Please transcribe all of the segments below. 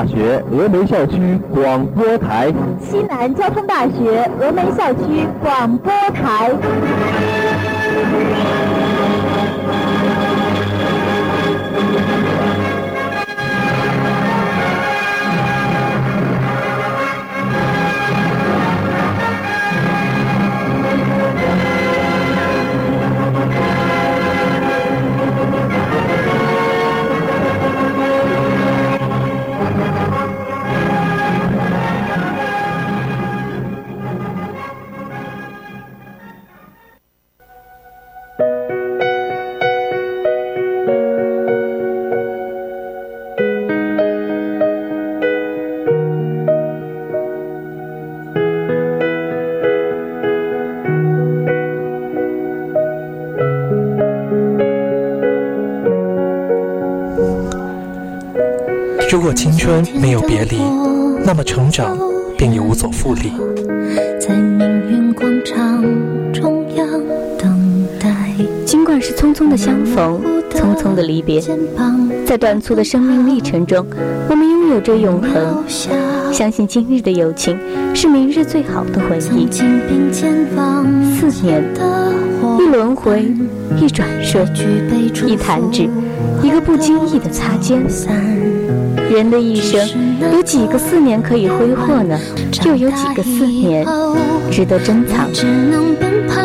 大学峨眉校区广播台，西南交通大学峨眉校区广播台。如果青春没有别离，那么成长便也无所复利。在命运广场中央等待，尽管是匆匆的相逢，匆匆的离别，在短促的生命历程中，我们拥有着永恒。相信今日的友情是明日最好的回忆。四年，一轮回，一转瞬，一弹指，一个不经意的擦肩。人的一生有几个四年可以挥霍呢？又有几个四年值得珍藏？只能奔跑，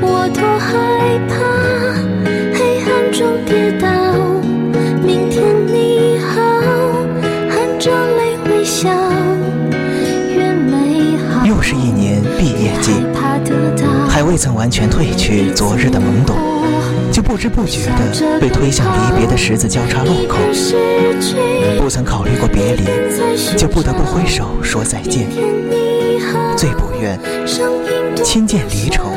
我多害怕黑暗中跌倒。明天你好，含着泪微笑，越美好。又是一年毕业季，还未曾完全褪去昨日的懵懂。就不知不觉地被推向离别的十字交叉路口，不曾考虑过别离，就不得不挥手说再见。最不愿亲见离愁，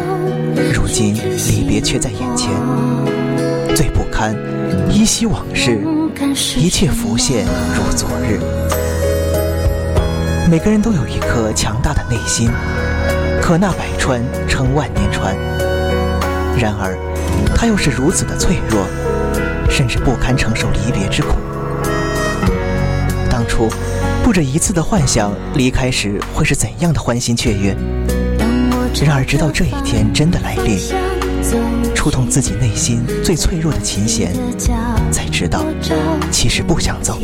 如今离别却在眼前。最不堪依稀往事，一切浮现如昨日。每个人都有一颗强大的内心，可纳百川，称万年船。然而。他又是如此的脆弱，甚至不堪承受离别之苦。当初不止一次的幻想离开时会是怎样的欢欣雀跃，然而直到这一天真的来临，触痛自己内心最脆弱的琴弦，才知道其实不想走。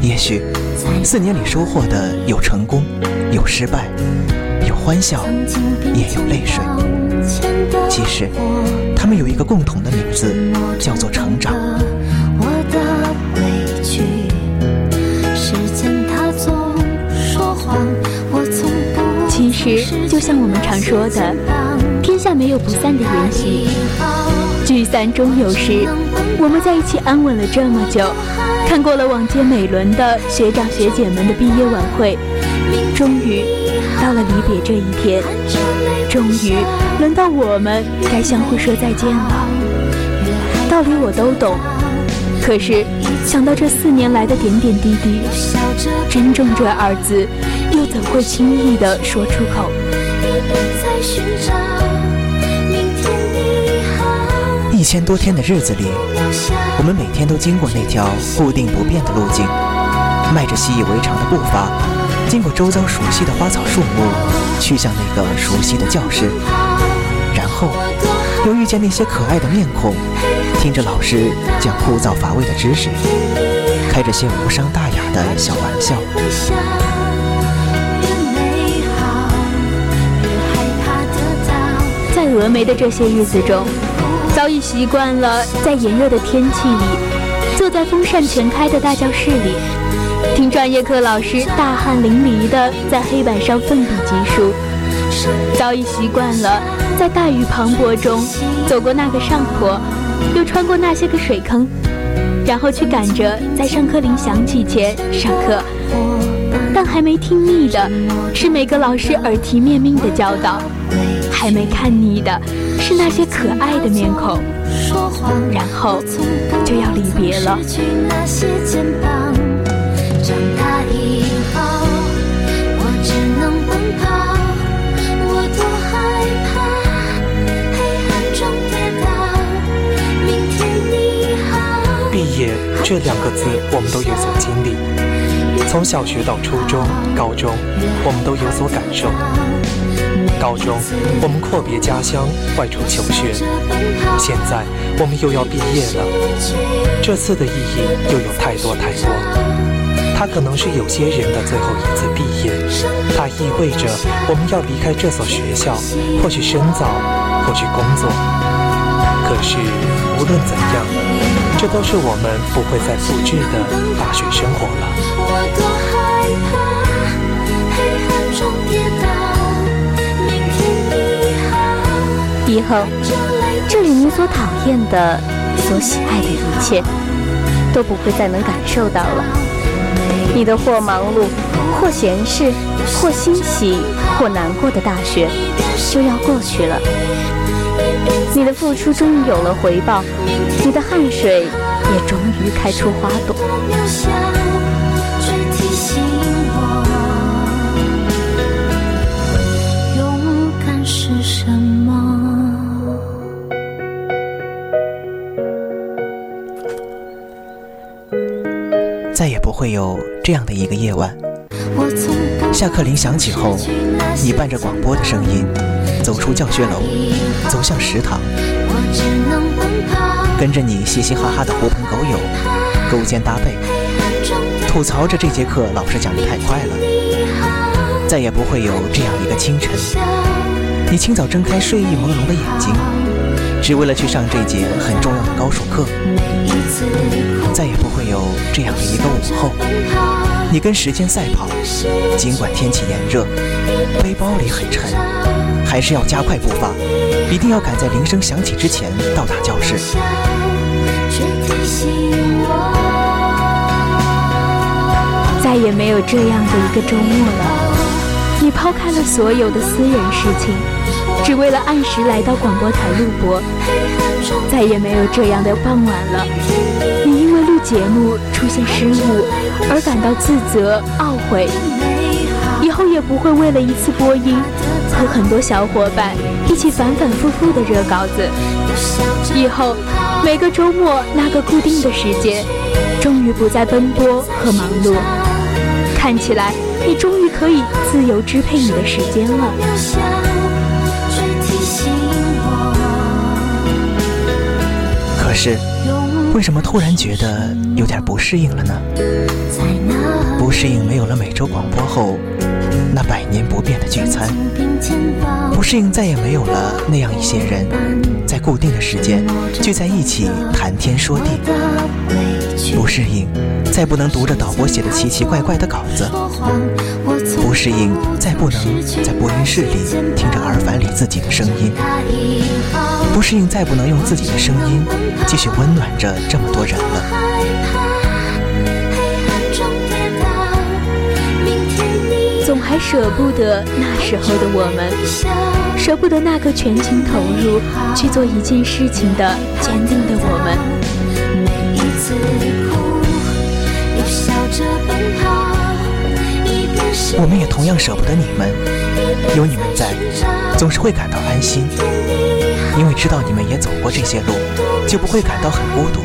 也许四年里收获的有成功，有失败，有欢笑，也有泪水。其实，他们有一个共同的名字，叫做成长。其实，就像我们常说的，天下没有不散的筵席，聚散终有时。我们在一起安稳了这么久，看过了往届每轮的学长学姐们的毕业晚会，终于到了离别这一天，终于。轮到我们该相互说再见了，道理我都懂，可是想到这四年来的点点滴滴，珍重这二字又怎会轻易的说出口？一千多天的日子里，我们每天都经过那条固定不变的路径，迈着习以为常的步伐，经过周遭熟悉的花草树木，去向那个熟悉的教室。后，又遇见那些可爱的面孔，听着老师讲枯燥乏味的知识，开着些无伤大雅的小玩笑。在峨眉的这些日子中，早已习惯了在炎热的天气里，坐在风扇全开的大教室里，听专业课老师大汗淋漓的在黑板上奋笔疾书，早已习惯了。在大雨磅礴中，走过那个上坡，又穿过那些个水坑，然后去赶着在上课铃响起前上课。但还没听腻的是每个老师耳提面命的教导，还没看腻的是那些可爱的面孔，然后就要离别了。这两个字我们都有所经历。从小学到初中、高中，我们都有所感受。高中，我们阔别家乡，外出求学。现在，我们又要毕业了。这次的意义又有太多太多。它可能是有些人的最后一次毕业，它意味着我们要离开这所学校，或许深造，或许工作。可是，无论怎样，这都是我们不会再复制的大学生活了。以后，这里你所讨厌的、所喜爱的一切，都不会再能感受到了。你的或忙碌，或闲适，或欣喜，或难过的大学，就要过去了。你的付出终于有了回报，你的汗水也终于开出花朵。勇敢是什么？再也不会有这样的一个夜晚。下课铃响起后，你伴着广播的声音，走出教学楼，走向食堂，跟着你嘻嘻哈哈的狐朋狗友，勾肩搭背，吐槽着这节课老师讲的太快了。再也不会有这样一个清晨，你清早睁开睡意朦胧的眼睛，只为了去上这节很重要的高数课。再也不会有这样的一个午后，你跟时间赛跑，尽管天气炎热，背包里很沉，还是要加快步伐，一定要赶在铃声响起之前到达教室。再也没有这样的一个周末了，你抛开了所有的私人事情，只为了按时来到广播台录播。再也没有这样的傍晚了，节目出现失误而感到自责懊悔，以后也不会为了一次播音和很多小伙伴一起反反复复的热稿子。以后每个周末那个固定的时间，终于不再奔波和忙碌。看起来你终于可以自由支配你的时间了。可是，为什么突然觉得有点不适应了呢？不适应没有了每周广播后那百年不变的聚餐，不适应再也没有了那样一些人在固定的时间聚在一起谈天说地，不适应再不能读着导播写的奇奇怪怪的稿子，不适应再不能在播音室里听着耳返里自己的声音。不适应，再不能用自己的声音继续温暖着这么多人了。总还舍不得那时候的我们，舍不得那个全情投入去做一件事情的坚定的我们。我们也同样舍不得你们，有你们在，总是会感到安心。因为知道你们也走过这些路，就不会感到很孤独。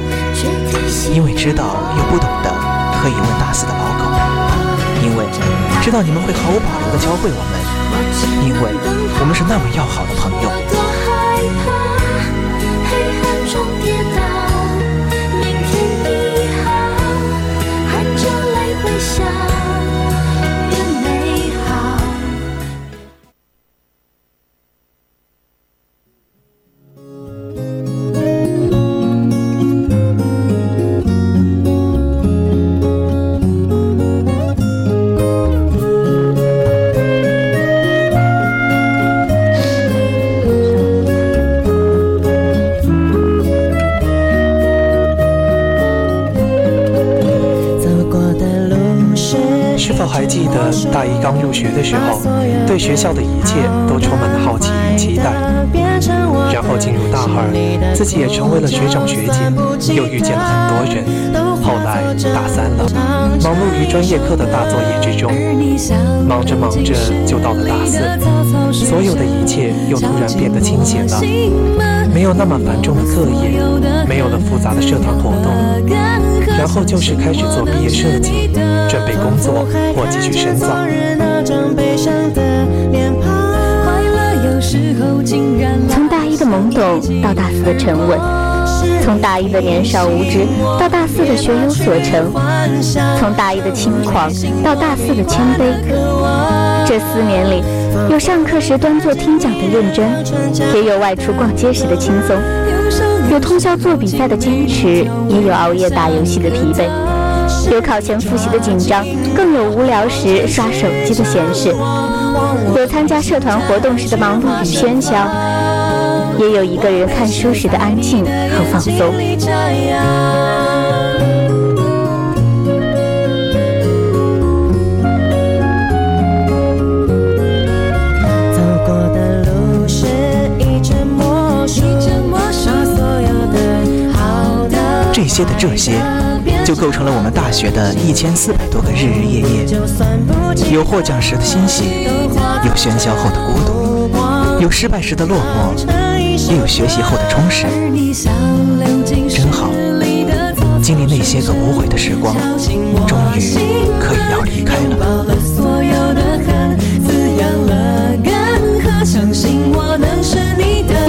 因为知道有不懂的可以问大四的老狗。因为知道你们会毫无保留的教会我们，因为我们是那么要好的朋友。对学校的一切都充满了好奇与期待。然后进入大二，自己也成为了学长学姐，又遇见了很多人。后来大三了，忙碌于专业课的大作业之中，忙着忙着就到了大四，所有的一切又突然变得清闲了，没有那么繁重的课业，没有了复杂的社团活动。然后就是开始做毕业设计，准备工作或继续深造。从大一的懵懂到大四的沉稳，从大一的年少无知到大四的学有所成，从大一的轻狂到大四的谦卑。这四年里，有上课时端坐听讲的认真，也有外出逛街时的轻松。有通宵做比赛的坚持，也有熬夜打游戏的疲惫；有考前复习的紧张，更有无聊时刷手机的闲适；有参加社团活动时的忙碌与喧嚣，也有一个人看书时的安静和放松。些的这些，就构成了我们大学的一千四百多个日日夜夜。有获奖时的欣喜，有喧嚣后的孤独，有失败时的落寞，也有学习后的充实。真好，经历那些个无悔的时光，终于可以要离开了。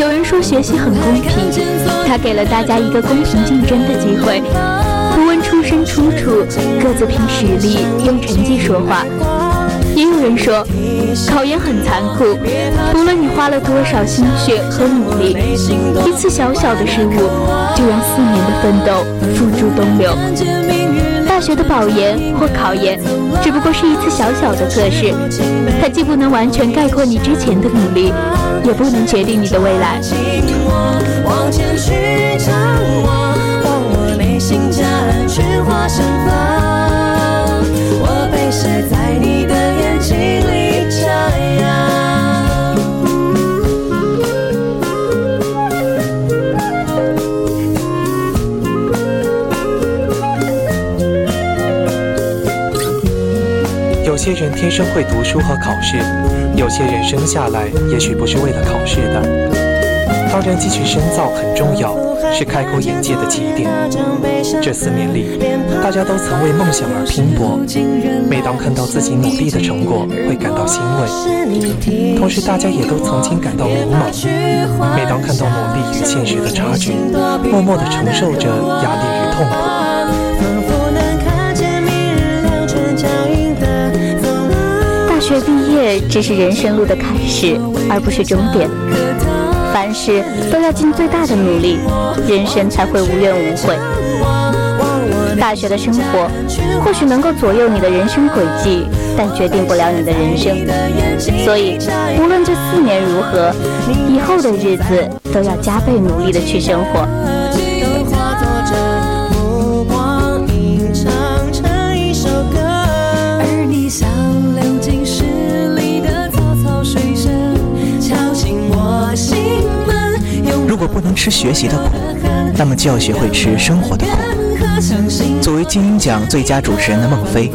有人说学习很公平，他给了大家一个公平竞争的机会，不问出身出处，各自凭实力用成绩说话。也有人说，考研很残酷，不论你花了多少心血和努力，一次小小的失误就让四年的奋斗付诸东流。大学的保研或考研，只不过是一次小小的测试，它既不能完全概括你之前的努力。也不能决定你的未来。有些人天生会读书和考试。有些人生下来也许不是为了考试的，当然继续深造很重要，是开阔眼界的起点。这四年里，大家都曾为梦想而拼搏，每当看到自己努力的成果，会感到欣慰。同时，大家也都曾经感到迷茫，每当看到努力与现实的差距，默默地承受着压力与痛苦。学毕业只是人生路的开始，而不是终点。凡事都要尽最大的努力，人生才会无怨无悔。大学的生活或许能够左右你的人生轨迹，但决定不了你的人生。所以，无论这四年如何，以后的日子都要加倍努力的去生活。吃学习的苦，那么就要学会吃生活的苦。作为金鹰奖最佳主持人的孟非，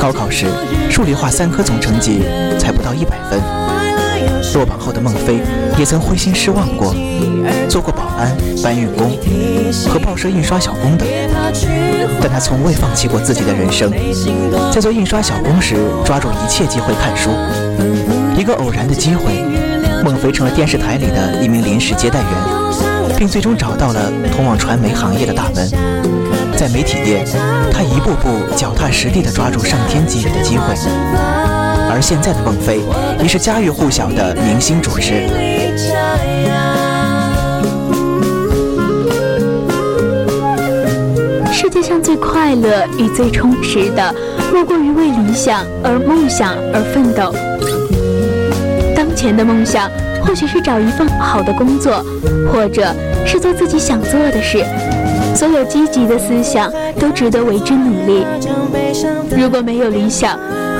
高考时数理化三科总成绩才不到一百分。落榜后的孟非也曾灰心失望过，做过保安、搬运工和报社印刷小工等，但他从未放弃过自己的人生。在做印刷小工时，抓住一切机会看书。一个偶然的机会。孟非成了电视台里的一名临时接待员，并最终找到了通往传媒行业的大门。在媒体业，他一步步脚踏实地地抓住上天给予的机会。而现在的孟非已是家喻户晓的明星主持。世界上最快乐与最充实的，莫过于为理想而梦想而奋斗。前的梦想，或许是找一份好的工作，或者是做自己想做的事。所有积极的思想都值得为之努力。如果没有理想，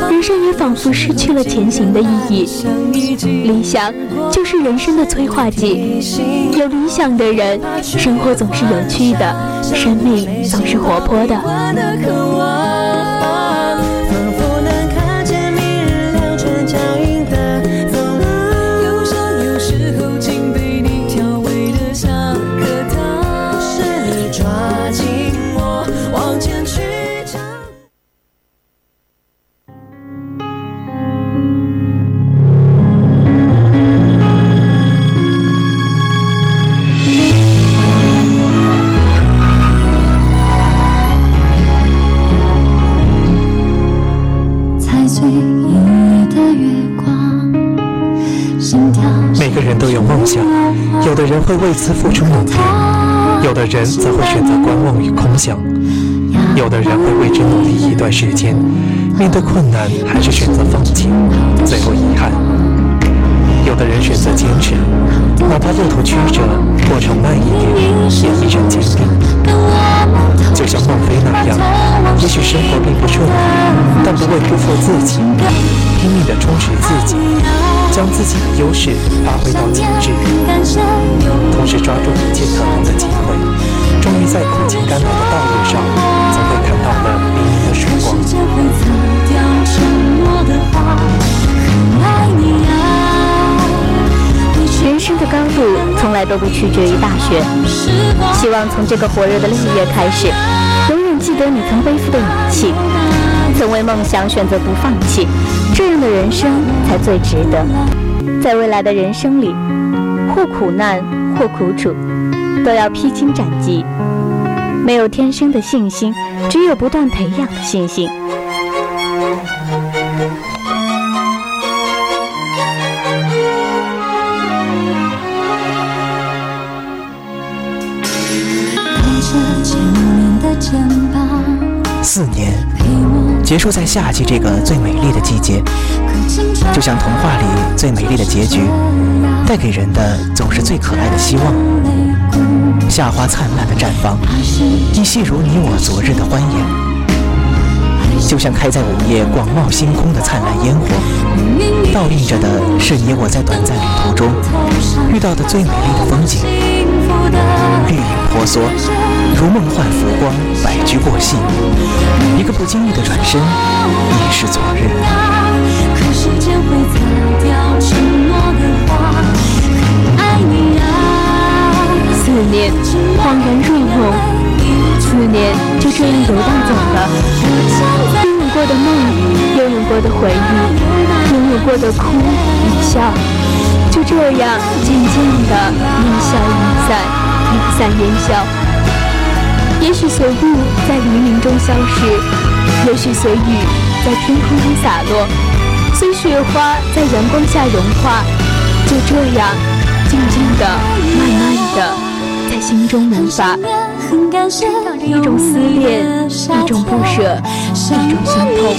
人生也仿佛失去了前行的意义。理想就是人生的催化剂。有理想的人，生活总是有趣的，生命总是活泼的。想，有的人会为此付出努力，有的人则会选择观望与空想，有的人会为之努力一段时间，面对困难还是选择放弃，最后遗憾。有的人选择坚持，哪怕路途曲折，过程慢一点，也依然坚定。就像孟非那样，也许生活并不顺利，不为辜负自己，拼命的充实自己，将自己的优势发挥到极致，同时抓住一切可能的机会，终于在苦尽甘来的道路上，总会看到了黎明的曙光。人生的高度从来都不取决于大学。希望从这个火热的六月开始，永远记得你曾背负的勇气，曾为梦想选择不放弃，这样的人生才最值得。在未来的人生里，或苦难或苦楚，都要披荆斩棘。没有天生的信心，只有不断培养的信心。四年结束在夏季这个最美丽的季节，就像童话里最美丽的结局，带给人的总是最可爱的希望。夏花灿烂的绽放，亦细如你我昨日的欢颜，就像开在午夜广袤星空的灿烂烟火，倒映着的是你我在短暂旅途中遇到的最美丽的风景。绿影婆娑，如梦幻浮光，百驹过隙，一个不经意的转身，已是昨日。思念恍然若梦，思念就这样游荡走了。过的梦，拥有过的回忆，拥有过的哭与笑。就这样渐渐的烟消云散，云散烟消。也许随雾在黎明中消失，也许随雨在天空中洒落，随雪花在阳光下融化。就这样，静静的、慢慢的，在心中萌发，一种思念，一种不舍，一种心痛。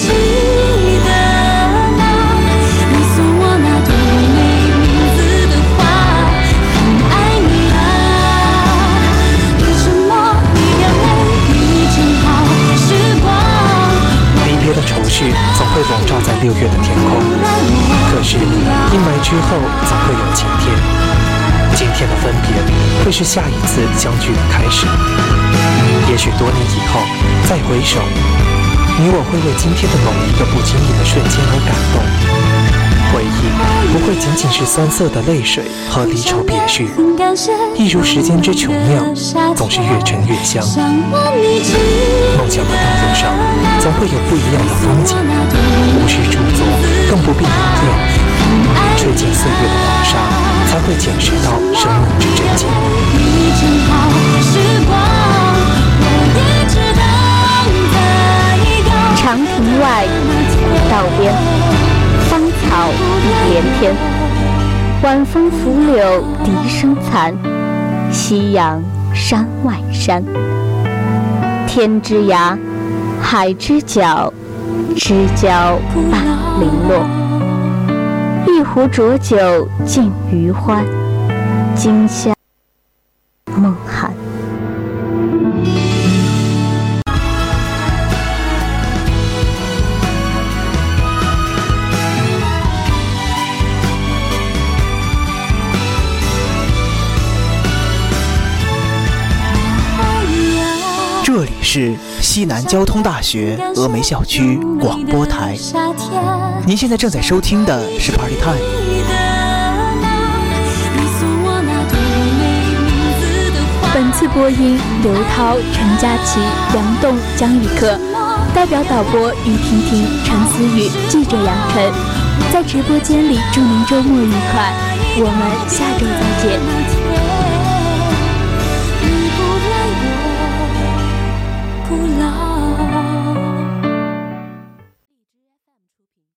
的愁绪总会笼罩在六月的天空，可是阴霾之后总会有晴天。今天的分别会是下一次相聚的开始。也许多年以后再回首，你我会为今天的某一个不经意的瞬间而感动。回忆不会仅仅是酸涩的泪水和离愁别绪，一如时间之琼酿，总是越陈越香。梦想的道路上，总会有不一样的风景，无需驻足，更不必留恋。吹进岁月的黄沙，才会见识到生命之真境。长亭外，道边。芳草碧连天，晚风拂柳笛声残。夕阳山外山，天之涯，海之角，知交半零落。一壶浊酒尽余欢，今宵。这里是西南交通大学峨眉校区广播台，您现在正在收听的是 Party Time。本次播音：刘涛、陈佳琪、杨栋、江宇克，代表导播：于婷婷、陈思雨，记者杨晨。在直播间里祝您周末愉快，我们下周再见。